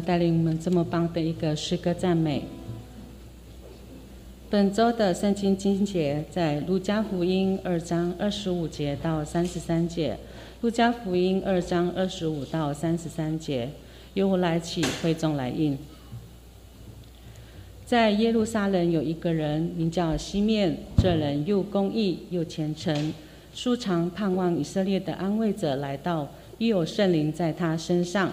带领我们这么棒的一个诗歌赞美。本周的圣经经节在路加福音二章二十五节到三十三节。路加福音二章二十五到三十三节，由我来起，会众来应。在耶路撒冷有一个人名叫西面，这人又公义又虔诚，素常盼望以色列的安慰者来到，亦有圣灵在他身上。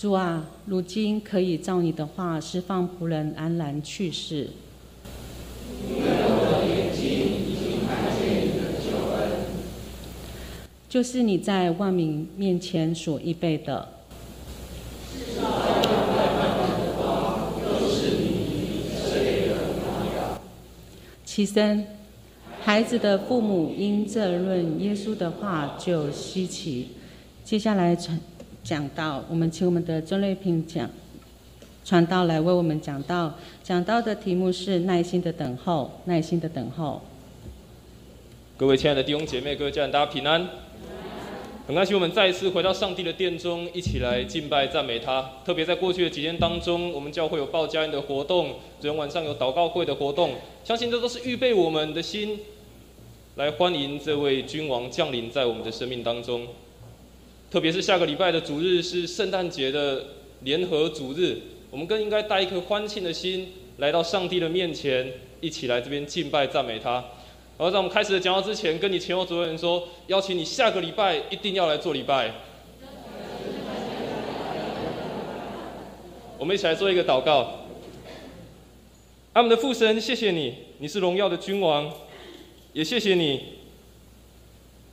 主啊，如今可以照你的话释放仆人安然去世。就是你在万民面前所预备的。其身，孩子的父母因这论耶稣的话就稀奇。接下来传讲到，我们请我们的钟瑞平讲传道来为我们讲到，讲到的题目是耐心的等候，耐心的等候。各位亲爱的弟兄姐妹，各位家人，大家平安。很开心，我们再一次回到上帝的殿中，一起来敬拜赞美他。特别在过去的几天当中，我们教会有报家人的活动，昨天晚上有祷告会的活动，相信这都是预备我们的心，来欢迎这位君王降临在我们的生命当中。特别是下个礼拜的主日是圣诞节的联合主日，我们更应该带一颗欢庆的心，来到上帝的面前，一起来这边敬拜赞美他。而在我们开始的讲话之前，跟你前后左右人说，邀请你下个礼拜一定要来做礼拜。我们一起来做一个祷告。阿们的父神，谢谢你，你是荣耀的君王，也谢谢你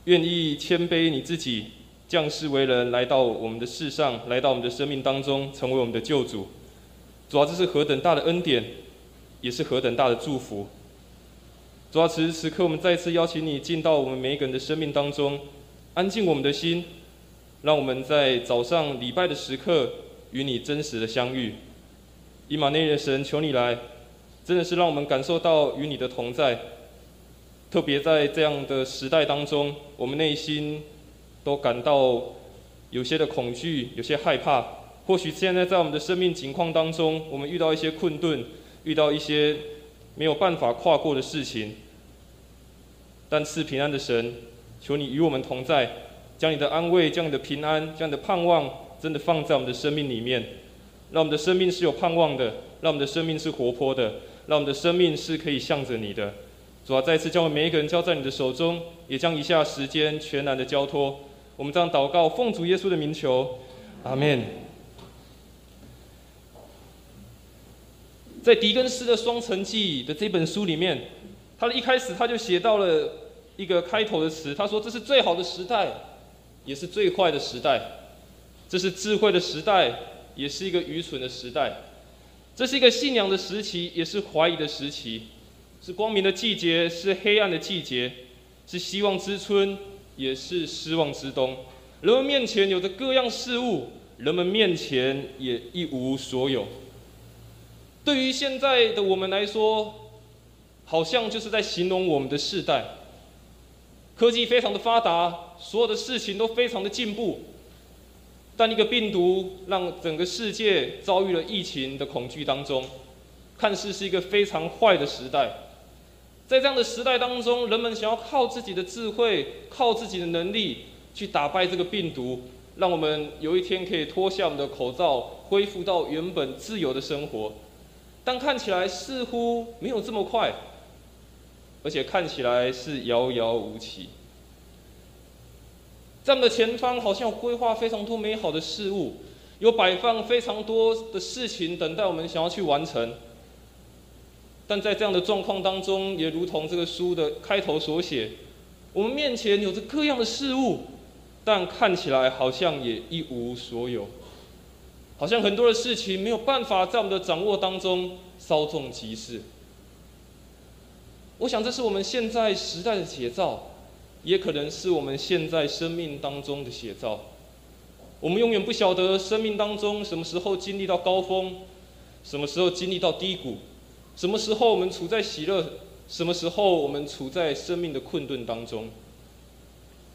愿意谦卑你自己，降世为人，来到我们的世上，来到我们的生命当中，成为我们的救主。主要这是何等大的恩典，也是何等大的祝福。主啊，此时此刻，我们再次邀请你进到我们每一个人的生命当中，安静我们的心，让我们在早上礼拜的时刻与你真实的相遇。以马内的神，求你来，真的是让我们感受到与你的同在。特别在这样的时代当中，我们内心都感到有些的恐惧，有些害怕。或许现在在我们的生命境况当中，我们遇到一些困顿，遇到一些。没有办法跨过的事情，但赐平安的神，求你与我们同在，将你的安慰、将你的平安、将你的盼望，真的放在我们的生命里面，让我们的生命是有盼望的，让我们的生命是活泼的，让我们的生命是可以向着你的。主啊，再次将我们每一个人交在你的手中，也将一下时间全然的交托。我们这样祷告，奉主耶稣的名求，阿门。在狄更斯的《双城记》的这本书里面，他的一开始他就写到了一个开头的词，他说：“这是最好的时代，也是最坏的时代；这是智慧的时代，也是一个愚蠢的时代；这是一个信仰的时期，也是怀疑的时期；是光明的季节，是黑暗的季节；是希望之春，也是失望之冬。人们面前有着各样事物，人们面前也一无所有。”对于现在的我们来说，好像就是在形容我们的世代。科技非常的发达，所有的事情都非常的进步，但一个病毒让整个世界遭遇了疫情的恐惧当中，看似是一个非常坏的时代。在这样的时代当中，人们想要靠自己的智慧、靠自己的能力去打败这个病毒，让我们有一天可以脱下我们的口罩，恢复到原本自由的生活。但看起来似乎没有这么快，而且看起来是遥遥无期。在我们的前方好像有规划非常多美好的事物，有摆放非常多的事情等待我们想要去完成。但在这样的状况当中，也如同这个书的开头所写，我们面前有着各样的事物，但看起来好像也一无所有。好像很多的事情没有办法在我们的掌握当中稍纵即逝，我想这是我们现在时代的写照，也可能是我们现在生命当中的写照。我们永远不晓得生命当中什么时候经历到高峰，什么时候经历到低谷，什么时候我们处在喜乐，什么时候我们处在生命的困顿当中。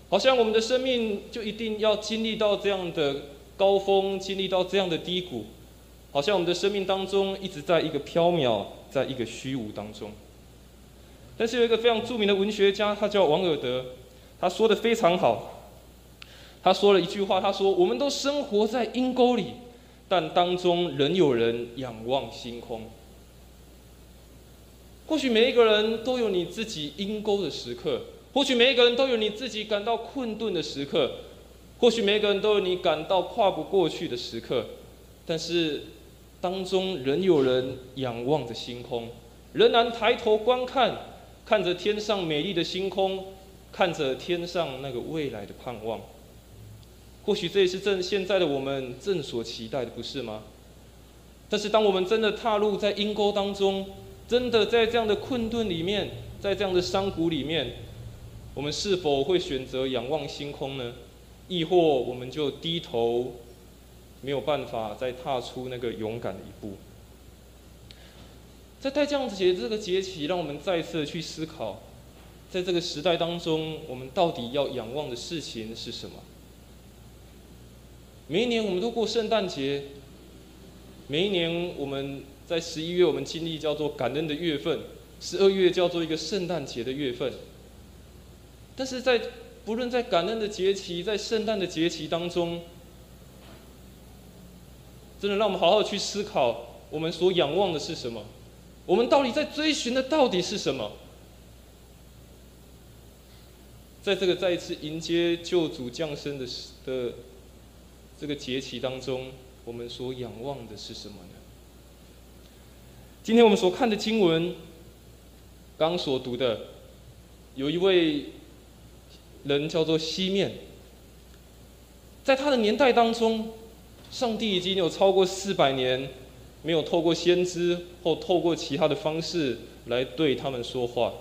好像我们的生命就一定要经历到这样的高峰，经历到这样的低谷，好像我们的生命当中一直在一个飘渺，在一个虚无当中。但是有一个非常著名的文学家，他叫王尔德，他说的非常好。他说了一句话，他说：“我们都生活在阴沟里，但当中仍有人仰望星空。或许每一个人都有你自己阴沟的时刻，或许每一个人都有你自己感到困顿的时刻，或许每一个人都有你感到跨不过去的时刻。但是当中仍有人仰望着星空，仍然抬头观看，看着天上美丽的星空，看着天上那个未来的盼望。”或许这也是正现在的我们正所期待的，不是吗？但是当我们真的踏入在阴沟当中，真的在这样的困顿里面，在这样的山谷里面，我们是否会选择仰望星空呢？亦或我们就低头，没有办法再踏出那个勇敢的一步？在带这样子节这个节期，让我们再次去思考，在这个时代当中，我们到底要仰望的事情是什么？每一年我们都过圣诞节，每一年我们在十一月我们经历叫做感恩的月份，十二月叫做一个圣诞节的月份。但是在不论在感恩的节期，在圣诞的节期当中，真的让我们好好去思考，我们所仰望的是什么？我们到底在追寻的到底是什么？在这个再一次迎接救主降生的的。这个节期当中，我们所仰望的是什么呢？今天我们所看的经文，刚所读的，有一位人叫做西面，在他的年代当中，上帝已经有超过四百年没有透过先知或透过其他的方式来对他们说话。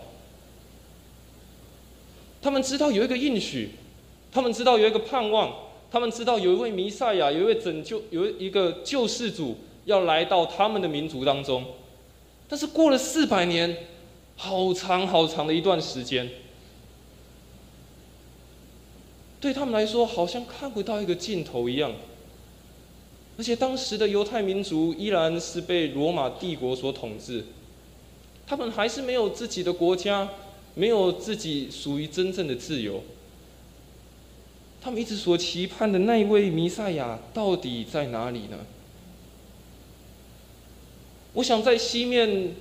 他们知道有一个应许，他们知道有一个盼望。他们知道有一位弥赛亚，有一位拯救，有一个救世主要来到他们的民族当中，但是过了四百年，好长好长的一段时间，对他们来说好像看不到一个尽头一样。而且当时的犹太民族依然是被罗马帝国所统治，他们还是没有自己的国家，没有自己属于真正的自由。他们一直所期盼的那一位弥赛亚到底在哪里呢？我想在西面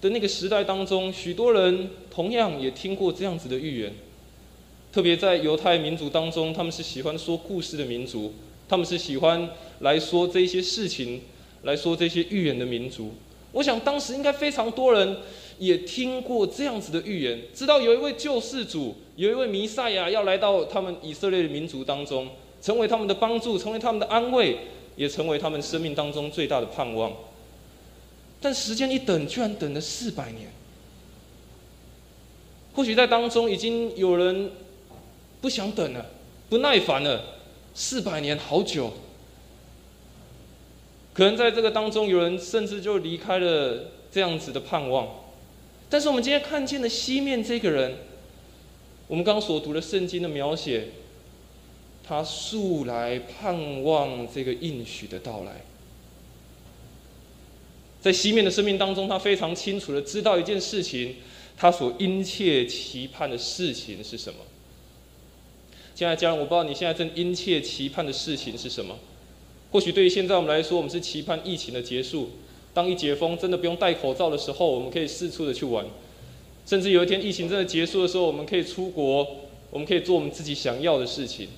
的那个时代当中，许多人同样也听过这样子的预言。特别在犹太民族当中，他们是喜欢说故事的民族，他们是喜欢来说这些事情、来说这些预言的民族。我想当时应该非常多人。也听过这样子的预言，知道有一位救世主，有一位弥赛亚要来到他们以色列的民族当中，成为他们的帮助，成为他们的安慰，也成为他们生命当中最大的盼望。但时间一等，居然等了四百年。或许在当中已经有人不想等了，不耐烦了，四百年好久。可能在这个当中，有人甚至就离开了这样子的盼望。但是我们今天看见的西面这个人，我们刚刚所读的圣经的描写，他素来盼望这个应许的到来。在西面的生命当中，他非常清楚的知道一件事情，他所殷切期盼的事情是什么。亲爱的家人，我不知道你现在正殷切期盼的事情是什么。或许对于现在我们来说，我们是期盼疫情的结束。当一解封，真的不用戴口罩的时候，我们可以四处的去玩，甚至有一天疫情真的结束的时候，我们可以出国，我们可以做我们自己想要的事情。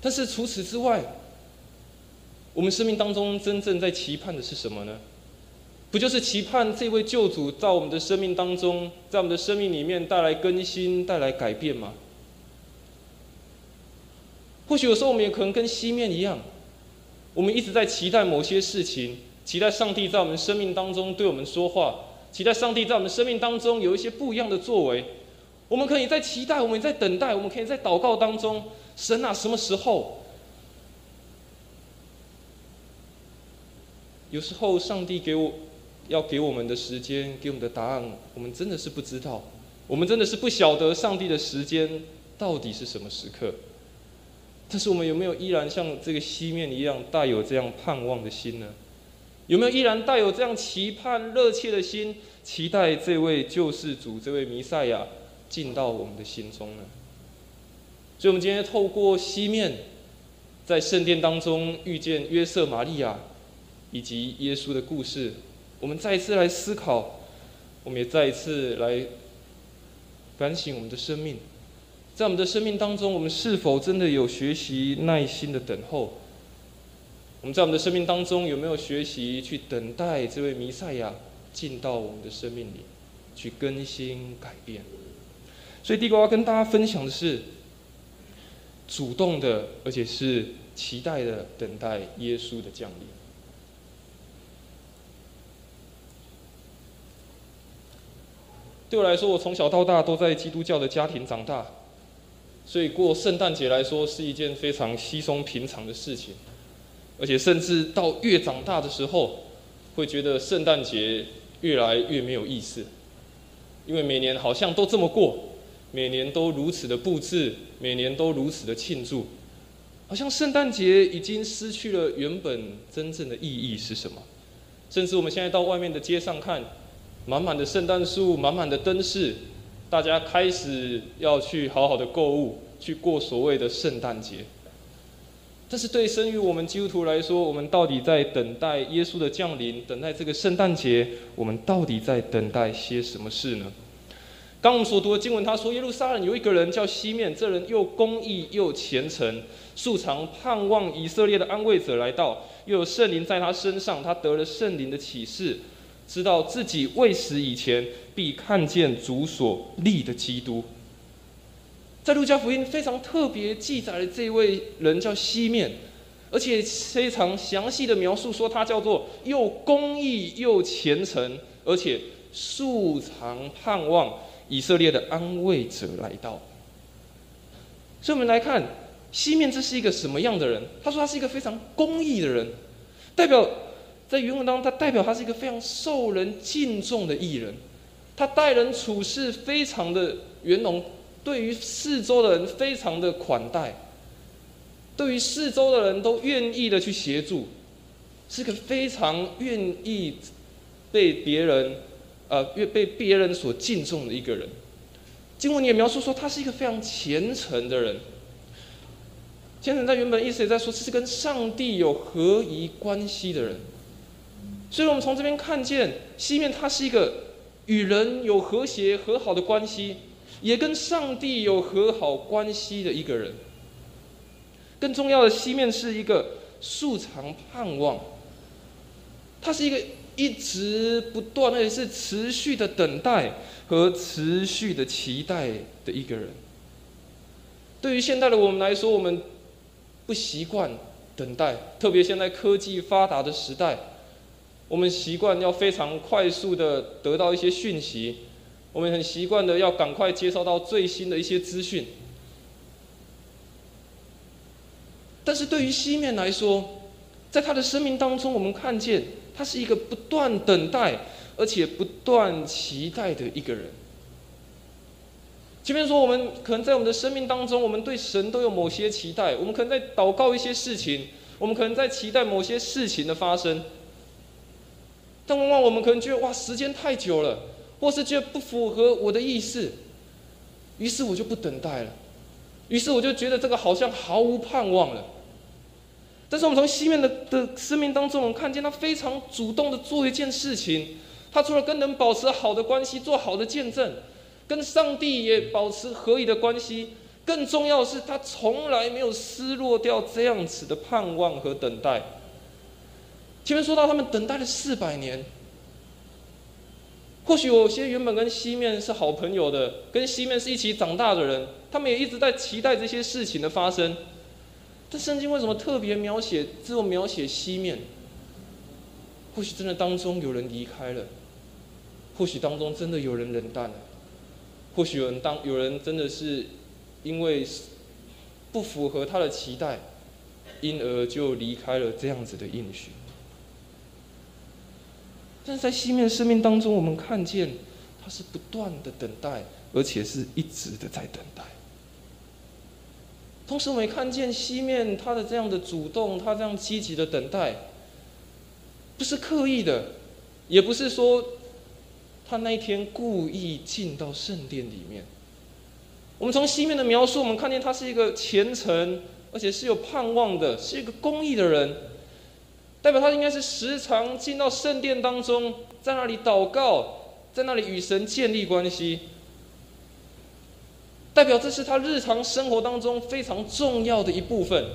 但是除此之外，我们生命当中真正在期盼的是什么呢？不就是期盼这位救主在我们的生命当中，在我们的生命里面带来更新、带来改变吗？或许有时候我们也可能跟西面一样，我们一直在期待某些事情。期待上帝在我们生命当中对我们说话，期待上帝在我们生命当中有一些不一样的作为。我们可以在期待，我们在等待，我们可以在祷告当中，神啊，什么时候？有时候上帝给我要给我们的时间，给我们的答案，我们真的是不知道，我们真的是不晓得上帝的时间到底是什么时刻。但是我们有没有依然像这个西面一样，带有这样盼望的心呢？有没有依然带有这样期盼、热切的心，期待这位救世主、这位弥赛亚进到我们的心中呢？所以，我们今天透过西面，在圣殿当中遇见约瑟、玛利亚以及耶稣的故事，我们再一次来思考，我们也再一次来反省我们的生命。在我们的生命当中，我们是否真的有学习耐心的等候？我们在我们的生命当中有没有学习去等待这位弥赛亚进到我们的生命里，去更新改变？所以，地瓜要跟大家分享的是，主动的，而且是期待的等待耶稣的降临。对我来说，我从小到大都在基督教的家庭长大。所以过圣诞节来说是一件非常稀松平常的事情，而且甚至到越长大的时候，会觉得圣诞节越来越没有意思，因为每年好像都这么过，每年都如此的布置，每年都如此的庆祝，好像圣诞节已经失去了原本真正的意义是什么？甚至我们现在到外面的街上看，满满的圣诞树，满满的灯饰。大家开始要去好好的购物，去过所谓的圣诞节。但是对生于我们基督徒来说，我们到底在等待耶稣的降临，等待这个圣诞节，我们到底在等待些什么事呢？刚我们所读的经文，他说耶路撒冷有一个人叫西面，这人又公义又虔诚，素常盼望以色列的安慰者来到，又有圣灵在他身上，他得了圣灵的启示。知道自己未死以前，必看见主所立的基督。在路加福音非常特别记载了这位人叫西面，而且非常详细的描述说他叫做又公义又虔诚，而且素常盼望以色列的安慰者来到。所以，我们来看西面这是一个什么样的人？他说他是一个非常公义的人，代表。在原文当中，他代表他是一个非常受人敬重的艺人，他待人处事非常的圆融，对于四周的人非常的款待，对于四周的人都愿意的去协助，是个非常愿意被别人呃越被别人所敬重的一个人。经文也描述说，他是一个非常虔诚的人。虔诚在原本意思也在说，这是跟上帝有合宜关系的人。所以我们从这边看见西面，他是一个与人有和谐和好的关系，也跟上帝有和好关系的一个人。更重要的，西面是一个素常盼望，他是一个一直不断而且是持续的等待和持续的期待的一个人。对于现在的我们来说，我们不习惯等待，特别现在科技发达的时代。我们习惯要非常快速的得到一些讯息，我们很习惯的要赶快接收到最新的一些资讯。但是对于西面来说，在他的生命当中，我们看见他是一个不断等待而且不断期待的一个人。前面说，我们可能在我们的生命当中，我们对神都有某些期待，我们可能在祷告一些事情，我们可能在期待某些事情的发生。但往往我们可能觉得哇，时间太久了，或是觉得不符合我的意思，于是我就不等待了，于是我就觉得这个好像毫无盼望了。但是我们从西面的的生命当中，我们看见他非常主动的做一件事情，他除了跟人保持好的关系，做好的见证，跟上帝也保持合宜的关系，更重要的是，他从来没有失落掉这样子的盼望和等待。前面说到，他们等待了四百年。或许有些原本跟西面是好朋友的，跟西面是一起长大的人，他们也一直在期待这些事情的发生。但圣经为什么特别描写，只有描写西面？或许真的当中有人离开了，或许当中真的有人冷淡了，或许有人当有人真的是因为不符合他的期待，因而就离开了这样子的应许。但是在西面的生命当中，我们看见他是不断的等待，而且是一直的在等待。同时，我们也看见西面他的这样的主动，他这样积极的等待，不是刻意的，也不是说他那一天故意进到圣殿里面。我们从西面的描述，我们看见他是一个虔诚，而且是有盼望的，是一个公义的人，代表他应该是时常进到圣殿当中，在那里祷告，在那里与神建立关系。代表这是他日常生活当中非常重要的一部分。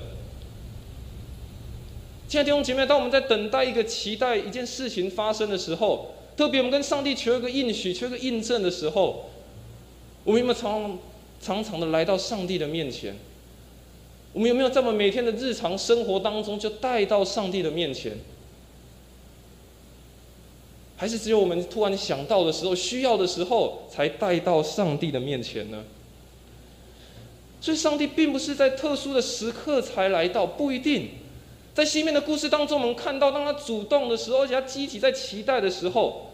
亲爱的弟兄姐妹，当我们在等待一个期待一件事情发生的时候，特别我们跟上帝求一个应许、求一个印证的时候，我们有没有常常常的来到上帝的面前？我们有没有在我们每天的日常生活当中就带到上帝的面前？还是只有我们突然想到的时候、需要的时候，才带到上帝的面前呢？所以，上帝并不是在特殊的时刻才来到，不一定。在西面的故事当中，我们看到，当他主动的时候，而且他积极在期待的时候，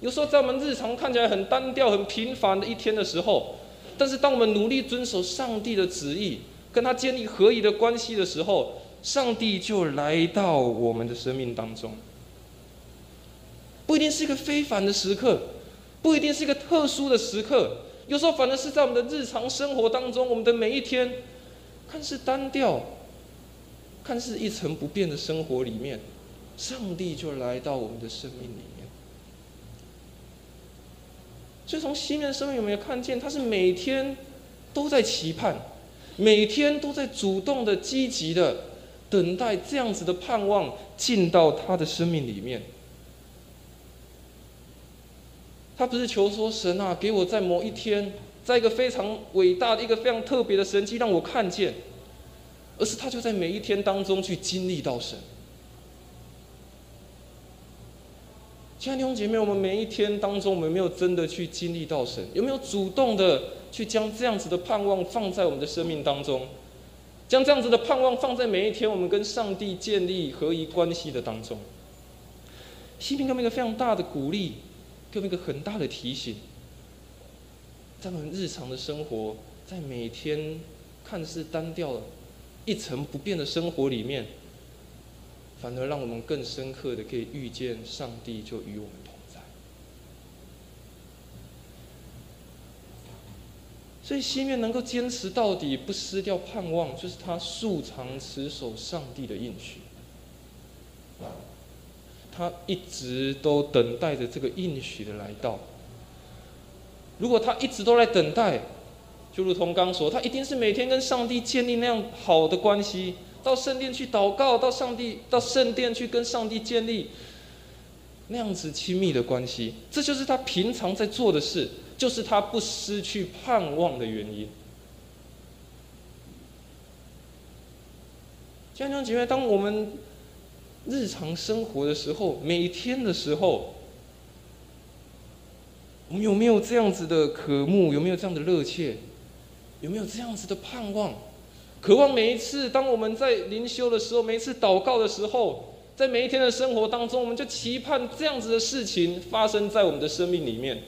有时候在我们日常看起来很单调、很平凡的一天的时候，但是当我们努力遵守上帝的旨意，跟他建立合一的关系的时候，上帝就来到我们的生命当中。不一定是一个非凡的时刻，不一定是一个特殊的时刻。有时候反而是在我们的日常生活当中，我们的每一天，看似单调，看似一成不变的生活里面，上帝就来到我们的生命里面。所以从西面生命有没有看见，他是每天都在期盼，每天都在主动的、积极的等待这样子的盼望进到他的生命里面。他不是求说神啊，给我在某一天，在一个非常伟大的一个非常特别的神迹让我看见，而是他就在每一天当中去经历到神。亲爱的弟兄姐妹，我们每一天当中，我们没有真的去经历到神，有没有主动的去将这样子的盼望放在我们的生命当中，将这样子的盼望放在每一天我们跟上帝建立合一关系的当中？西平给我们一个非常大的鼓励。给我们一个很大的提醒，在我们日常的生活，在每天看似单调、一成不变的生活里面，反而让我们更深刻的可以遇见上帝，就与我们同所以，心愿能够坚持到底，不失掉盼望，就是他素常持守上帝的应许。他一直都等待着这个应许的来到。如果他一直都在等待，就如同刚说，他一定是每天跟上帝建立那样好的关系，到圣殿去祷告，到上帝到圣殿去跟上帝建立那样子亲密的关系。这就是他平常在做的事，就是他不失去盼望的原因。弟兄姐妹，当我们。日常生活的时候，每一天的时候，我们有没有这样子的渴慕？有没有这样的热切？有没有这样子的盼望？渴望每一次，当我们在灵修的时候，每一次祷告的时候，在每一天的生活当中，我们就期盼这样子的事情发生在我们的生命里面。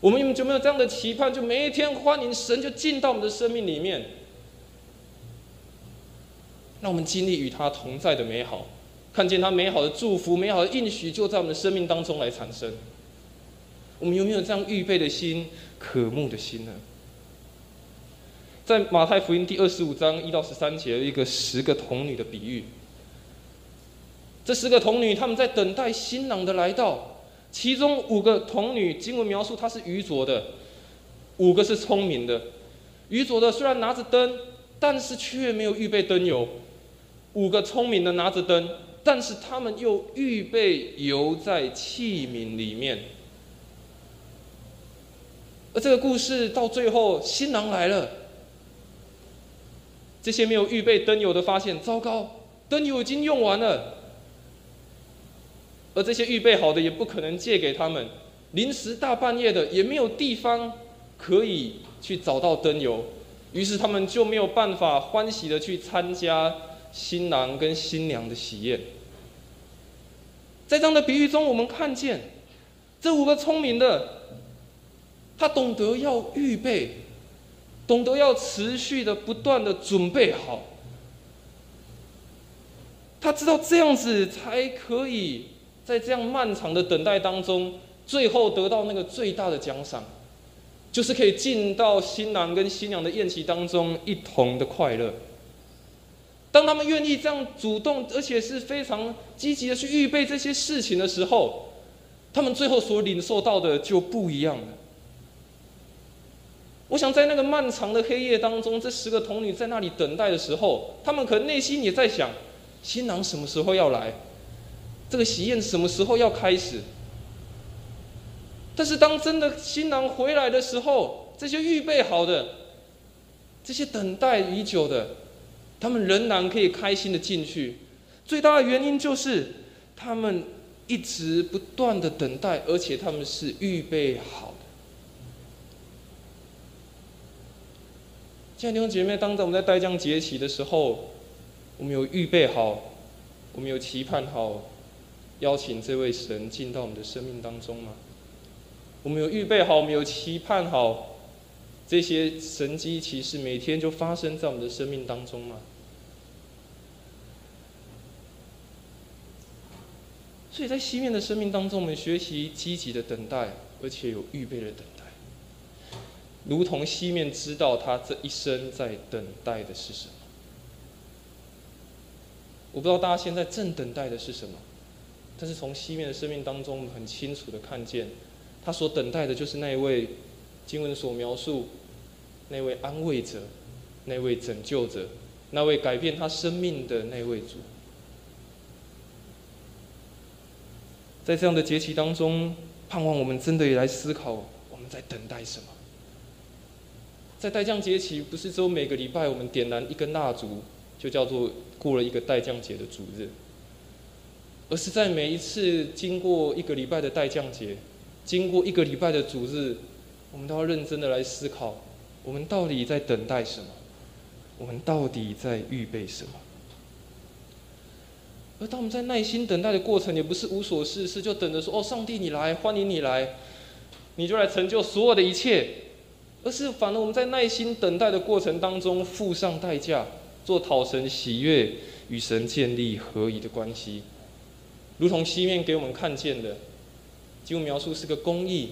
我们有没有这样的期盼？就每一天欢迎神就进到我们的生命里面。让我们经历与他同在的美好，看见他美好的祝福、美好的应许就在我们的生命当中来产生。我们有没有这样预备的心、渴慕的心呢？在马太福音第二十五章一到十三节，一个十个童女的比喻。这十个童女，他们在等待新郎的来到。其中五个童女，经文描述她是愚拙的，五个是聪明的。愚拙的虽然拿着灯，但是却没有预备灯油。五个聪明的拿着灯，但是他们又预备油在器皿里面。而这个故事到最后，新郎来了，这些没有预备灯油的发现，糟糕，灯油已经用完了。而这些预备好的也不可能借给他们，临时大半夜的也没有地方可以去找到灯油，于是他们就没有办法欢喜的去参加新郎跟新娘的喜宴。在这样的比喻中，我们看见这五个聪明的，他懂得要预备，懂得要持续的不断的准备好。他知道这样子才可以在这样漫长的等待当中，最后得到那个最大的奖赏，就是可以进到新郎跟新娘的宴席当中，一同的快乐。当他们愿意这样主动，而且是非常积极的去预备这些事情的时候，他们最后所领受到的就不一样了。我想在那个漫长的黑夜当中，这十个童女在那里等待的时候，他们可能内心也在想。新郎什么时候要来？这个喜宴什么时候要开始？但是当真的新郎回来的时候，这些预备好的、这些等待已久的，他们仍然可以开心的进去。最大的原因就是他们一直不断的等待，而且他们是预备好的。亲爱的弟兄姐妹，当在我们在待将节期的时候。我们有预备好，我们有期盼好，邀请这位神进到我们的生命当中吗？我们有预备好，我们有期盼好，这些神机骑士每天就发生在我们的生命当中吗？所以在西面的生命当中，我们学习积极的等待，而且有预备的等待，如同西面知道他这一生在等待的是什么。我不知道大家现在正等待的是什么，但是从西面的生命当中，我们很清楚的看见，他所等待的就是那一位经文所描述那位安慰者、那位拯救者、那位改变他生命的那位主。在这样的节期当中，盼望我们真的也来思考我们在等待什么。在待降节期，不是只有每个礼拜我们点燃一根蜡烛。就叫做过了一个代降节的主日，而是在每一次经过一个礼拜的代降节，经过一个礼拜的主日，我们都要认真的来思考，我们到底在等待什么？我们到底在预备什么？而当我们在耐心等待的过程，也不是无所事事，就等着说：“哦，上帝你来，欢迎你来，你就来成就所有的一切。”而是反而我们在耐心等待的过程当中，付上代价。做讨神喜悦、与神建立合一的关系，如同西面给我们看见的，几乎描述是个公义，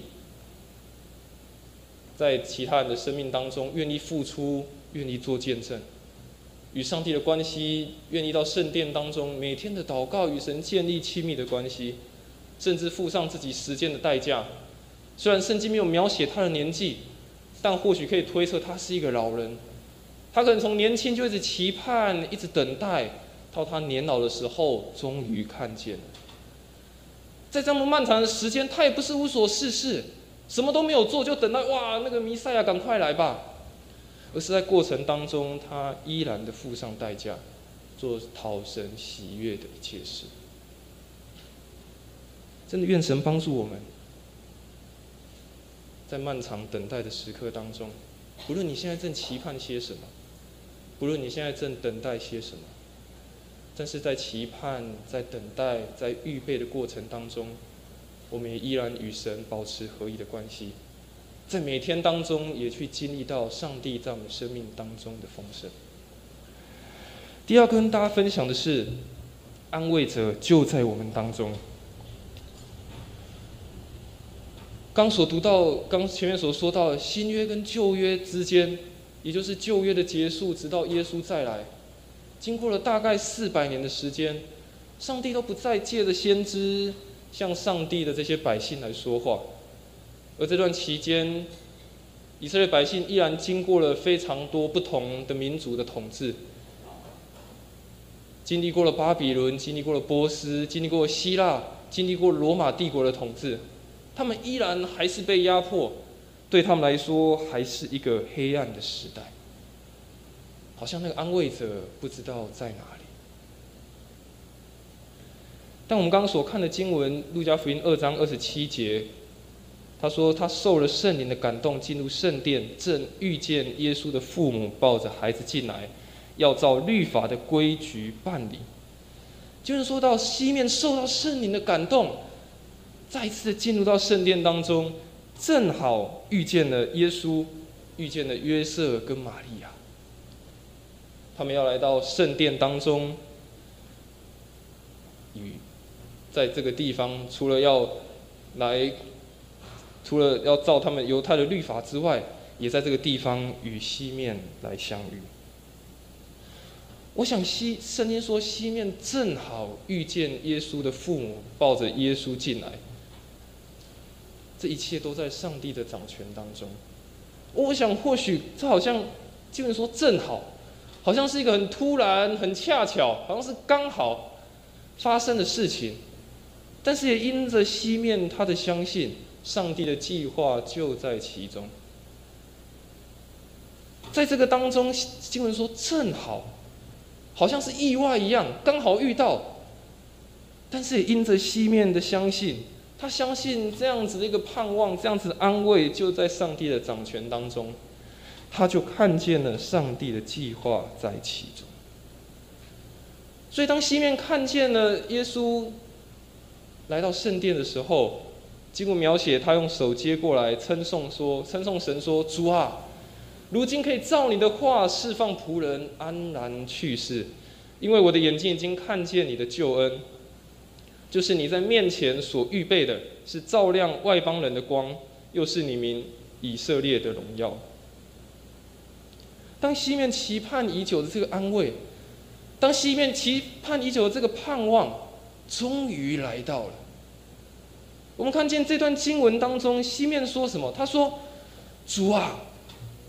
在其他人的生命当中愿意付出、愿意做见证，与上帝的关系，愿意到圣殿当中每天的祷告，与神建立亲密的关系，甚至付上自己时间的代价。虽然圣经没有描写他的年纪，但或许可以推测他是一个老人。他可能从年轻就一直期盼，一直等待，到他年老的时候，终于看见了。在这么漫长的时间，他也不是无所事事，什么都没有做，就等待哇，那个弥赛亚赶快来吧。而是在过程当中，他依然的付上代价，做讨神喜悦的一切事。真的愿神帮助我们，在漫长等待的时刻当中，不论你现在正期盼些什么。不论你现在正等待些什么，但是在期盼、在等待、在预备的过程当中，我们也依然与神保持合一的关系，在每天当中也去经历到上帝在我们生命当中的丰盛。第二跟大家分享的是，安慰者就在我们当中。刚所读到，刚前面所说到的新约跟旧约之间。也就是旧约的结束，直到耶稣再来，经过了大概四百年的时间，上帝都不再借着先知向上帝的这些百姓来说话，而这段期间，以色列百姓依然经过了非常多不同的民族的统治，经历过了巴比伦，经历过了波斯，经历过希腊，经历过罗马帝国的统治，他们依然还是被压迫。对他们来说，还是一个黑暗的时代，好像那个安慰者不知道在哪里。但我们刚刚所看的经文，路加福音二章二十七节，他说他受了圣灵的感动，进入圣殿，正遇见耶稣的父母抱着孩子进来，要照律法的规矩办理。就是说到西面受到圣灵的感动，再次进入到圣殿当中，正好遇见了耶稣，遇见了约瑟跟玛利亚，他们要来到圣殿当中，与。在这个地方，除了要来，除了要照他们犹太的律法之外，也在这个地方与西面来相遇。我想西圣经说西面正好遇见耶稣的父母抱着耶稣进来，这一切都在上帝的掌权当中。我想或许这好像经文说正好，好像是一个很突然、很恰巧，好像是刚好发生的事情。但是也因着西面他的相信，上帝的计划就在其中。在这个当中，经文说正好，好像是意外一样，刚好遇到。但是也因着西面的相信，他相信这样子的一个盼望，这样子的安慰就在上帝的掌权当中，他就看见了上帝的计划在其中。所以当西面看见了耶稣。来到圣殿的时候，经过描写，他用手接过来称颂说：“称颂神说，主啊，如今可以照你的话释放仆人安然去世，因为我的眼睛已经看见你的救恩，就是你在面前所预备的，是照亮外邦人的光，又是你名以色列的荣耀。当西面期盼已久的这个安慰，当西面期盼已久的这个盼望。”终于来到了。我们看见这段经文当中，西面说什么？他说：“主啊，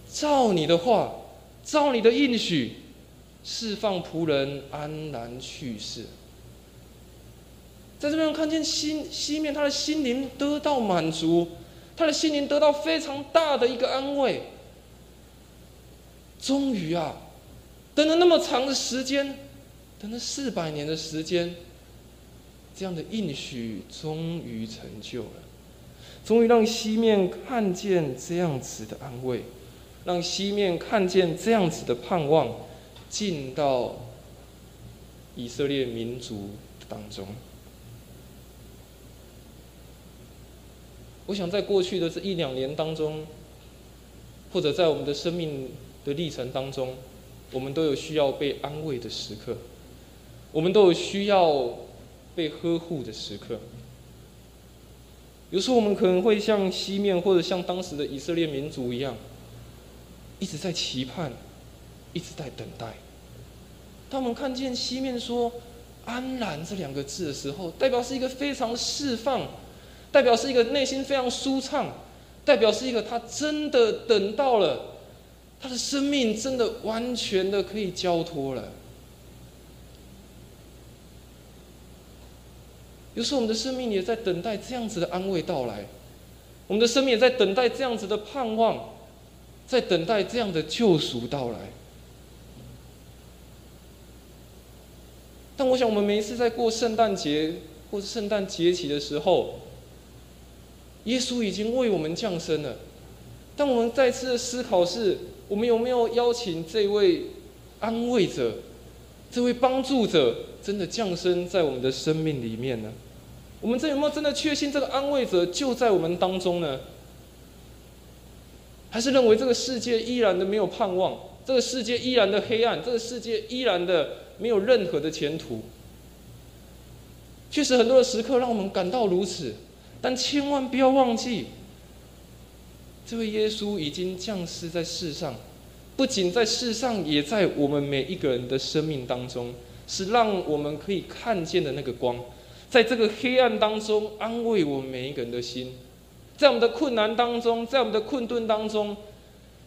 照你的话，照你的应许，释放仆人安然去世。”在这边看见西西面，他的心灵得到满足，他的心灵得到非常大的一个安慰。终于啊，等了那么长的时间，等了四百年的时间。这样的应许终于成就了，终于让西面看见这样子的安慰，让西面看见这样子的盼望，进到以色列民族当中。我想在过去的这一两年当中，或者在我们的生命的历程当中，我们都有需要被安慰的时刻，我们都有需要。被呵护的时刻，有时候我们可能会像西面或者像当时的以色列民族一样，一直在期盼，一直在等待。当我们看见西面说“安然”这两个字的时候，代表是一个非常释放，代表是一个内心非常舒畅，代表是一个他真的等到了，他的生命真的完全的可以交托了。有时候我们的生命也在等待这样子的安慰到来，我们的生命也在等待这样子的盼望，在等待这样的救赎到来。但我想，我们每一次在过圣诞节或者圣诞节期的时候，耶稣已经为我们降生了。但我们再次的思考是：我们有没有邀请这位安慰者、这位帮助者，真的降生在我们的生命里面呢？我们这有没有真的确信这个安慰者就在我们当中呢？还是认为这个世界依然的没有盼望，这个世界依然的黑暗，这个世界依然的没有任何的前途？确实，很多的时刻让我们感到如此，但千万不要忘记，这位耶稣已经降世在世上，不仅在世上，也在我们每一个人的生命当中，是让我们可以看见的那个光。在这个黑暗当中，安慰我们每一个人的心；在我们的困难当中，在我们的困顿当中，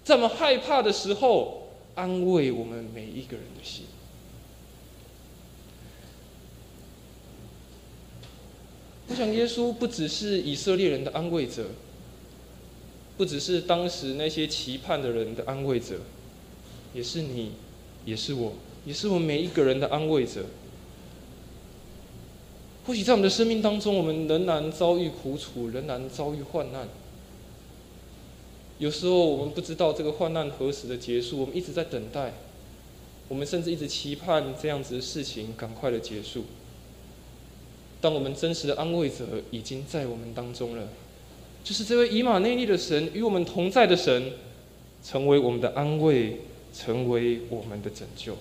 在我们害怕的时候，安慰我们每一个人的心。我想，耶稣不只是以色列人的安慰者，不只是当时那些期盼的人的安慰者，也是你，也是我，也是我们每一个人的安慰者。或许在我们的生命当中，我们仍然遭遇苦楚，仍然遭遇患难。有时候我们不知道这个患难何时的结束，我们一直在等待，我们甚至一直期盼这样子的事情赶快的结束。当我们真实的安慰者已经在我们当中了，就是这位以马内利的神与我们同在的神，成为我们的安慰，成为我们的拯救。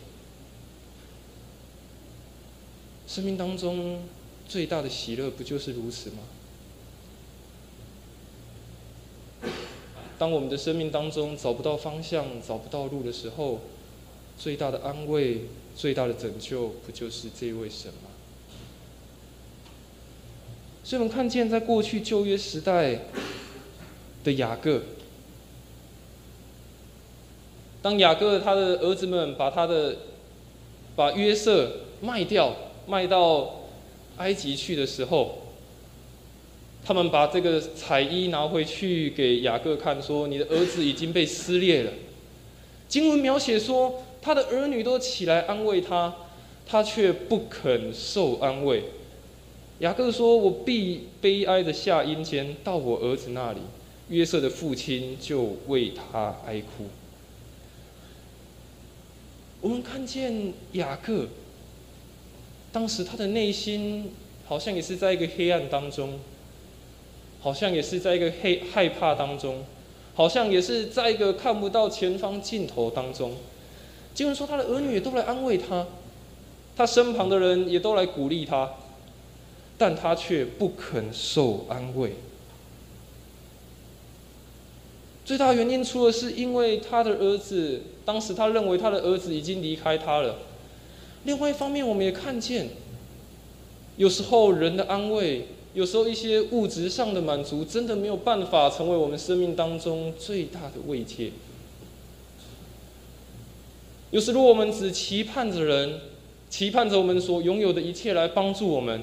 生命当中最大的喜乐，不就是如此吗？当我们的生命当中找不到方向、找不到路的时候，最大的安慰、最大的拯救，不就是这位神吗？所以我们看见，在过去旧约时代的雅各，当雅各他的儿子们把他的把约瑟卖掉，卖到埃及去的时候。他们把这个彩衣拿回去给雅各看，说：“你的儿子已经被撕裂了。”经文描写说，他的儿女都起来安慰他，他却不肯受安慰。雅各说：“我必悲哀的下阴间，到我儿子那里。”约瑟的父亲就为他哀哭。我们看见雅各，当时他的内心好像也是在一个黑暗当中。好像也是在一个黑害怕当中，好像也是在一个看不到前方尽头当中。经文说，他的儿女也都来安慰他，他身旁的人也都来鼓励他，但他却不肯受安慰。最大原因，除了是因为他的儿子，当时他认为他的儿子已经离开他了。另外一方面，我们也看见，有时候人的安慰。有时候一些物质上的满足，真的没有办法成为我们生命当中最大的慰藉。有时如果我们只期盼着人，期盼着我们所拥有的一切来帮助我们，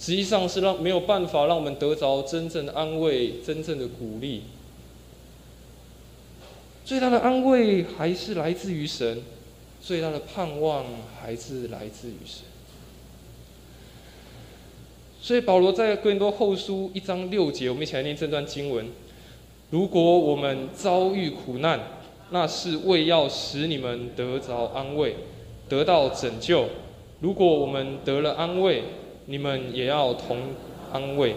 实际上是让没有办法让我们得着真正的安慰、真正的鼓励。最大的安慰还是来自于神，最大的盼望还是来自于神。所以保罗在哥林多后书一章六节，我们一起来念这段经文：如果我们遭遇苦难，那是为要使你们得着安慰，得到拯救；如果我们得了安慰，你们也要同安慰，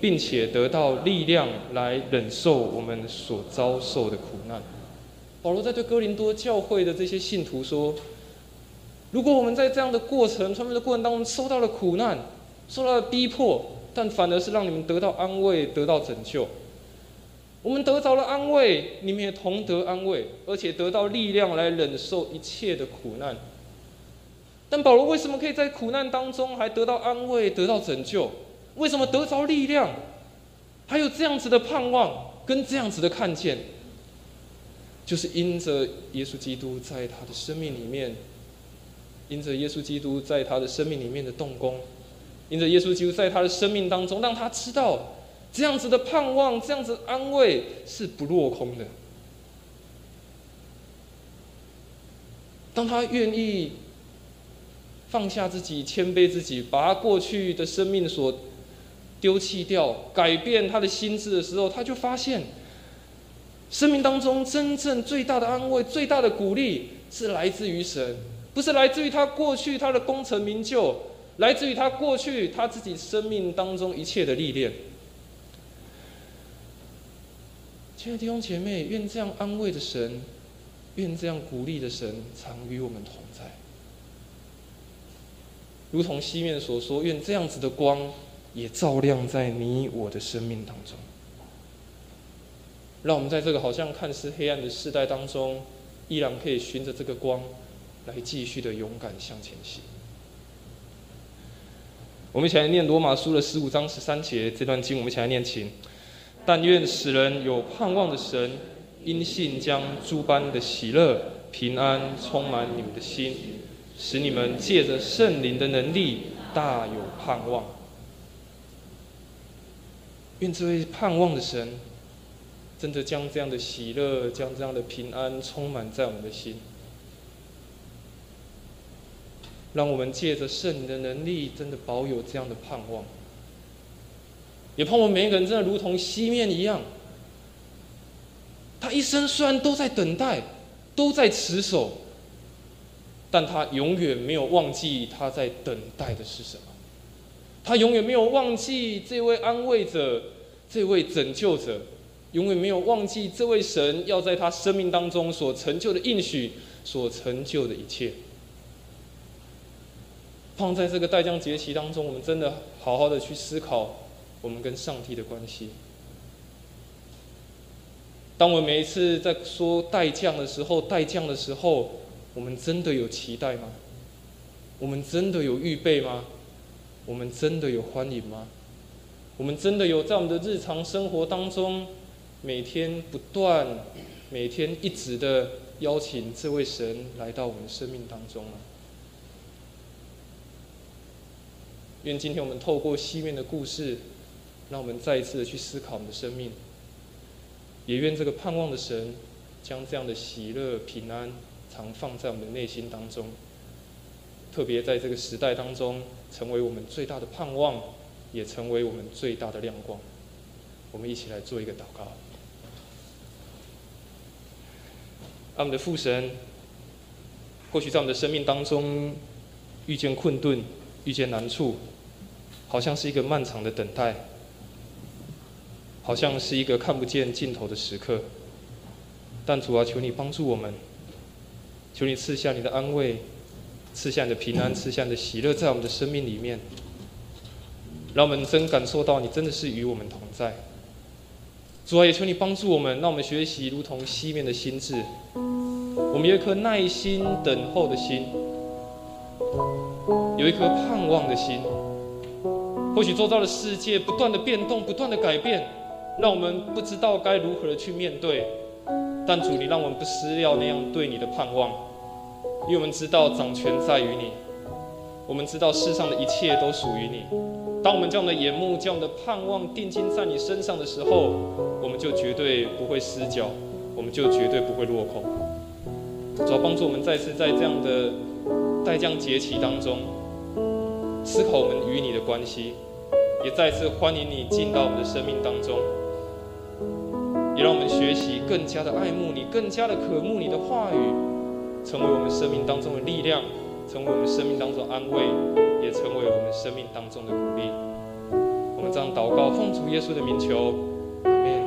并且得到力量来忍受我们所遭受的苦难。保罗在对哥林多教会的这些信徒说：如果我们在这样的过程、传福音的过程当中受到了苦难，受到了逼迫，但反而是让你们得到安慰，得到拯救。我们得着了安慰，你们也同得安慰，而且得到力量来忍受一切的苦难。但保罗为什么可以在苦难当中还得到安慰，得到拯救？为什么得着力量，还有这样子的盼望跟这样子的看见？就是因着耶稣基督在他的生命里面，因着耶稣基督在他的生命里面的动工。因着耶稣基督在他的生命当中，让他知道这样子的盼望、这样子安慰是不落空的。当他愿意放下自己、谦卑自己，把他过去的生命所丢弃掉，改变他的心智的时候，他就发现，生命当中真正最大的安慰、最大的鼓励，是来自于神，不是来自于他过去他的功成名就。来自于他过去他自己生命当中一切的历练。亲爱的弟兄姐妹，愿这样安慰的神，愿这样鼓励的神，常与我们同在。如同西面所说，愿这样子的光也照亮在你我的生命当中。让我们在这个好像看似黑暗的时代当中，依然可以循着这个光，来继续的勇敢向前行。我们一起来念罗马书的十五章十三节这段经，我们一起来念经。但愿使人有盼望的神，因信将诸般的喜乐、平安充满你们的心，使你们借着圣灵的能力大有盼望。愿这位盼望的神，真的将这样的喜乐、将这样的平安充满在我们的心。让我们借着圣灵的能力，真的保有这样的盼望。也盼望每一个人真的如同西面一样，他一生虽然都在等待，都在持守，但他永远没有忘记他在等待的是什么。他永远没有忘记这位安慰者，这位拯救者，永远没有忘记这位神要在他生命当中所成就的应许，所成就的一切。放在这个代降节期当中，我们真的好好的去思考。我们跟上帝的关系。当我每一次在说代降的时候，代降的时候，我们真的有期待吗？我们真的有预备吗？我们真的有欢迎吗？我们真的有在我们的日常生活当中，每天不断、每天一直的邀请这位神来到我们生命当中吗？愿今天我们透过西面的故事。让我们再一次的去思考我们的生命，也愿这个盼望的神将这样的喜乐平安常放在我们的内心当中，特别在这个时代当中，成为我们最大的盼望，也成为我们最大的亮光。我们一起来做一个祷告。阿们的父神，或许在我们的生命当中遇见困顿、遇见难处，好像是一个漫长的等待。好像是一个看不见尽头的时刻，但主啊，求你帮助我们，求你赐下你的安慰，赐下你的平安，赐下你的喜乐，在我们的生命里面，让我们真感受到你真的是与我们同在。主啊，也求你帮助我们，让我们学习如同西面的心智，我们有一颗耐心等候的心，有一颗盼望的心。或许周遭的世界不断的变动，不断的改变。让我们不知道该如何的去面对，但主，你让我们不失掉那样对你的盼望，因为我们知道掌权在于你，我们知道世上的一切都属于你。当我们将我们的眼目、将我们的盼望定睛在你身上的时候，我们就绝对不会失脚，我们就绝对不会落空。主要帮助我们再次在这样的待降节期当中，思考我们与你的关系，也再次欢迎你进到我们的生命当中。也让我们学习更加的爱慕你，更加的渴慕你的话语，成为我们生命当中的力量，成为我们生命当中的安慰，也成为我们生命当中的鼓励。我们这样祷告，奉主耶稣的名求，阿门。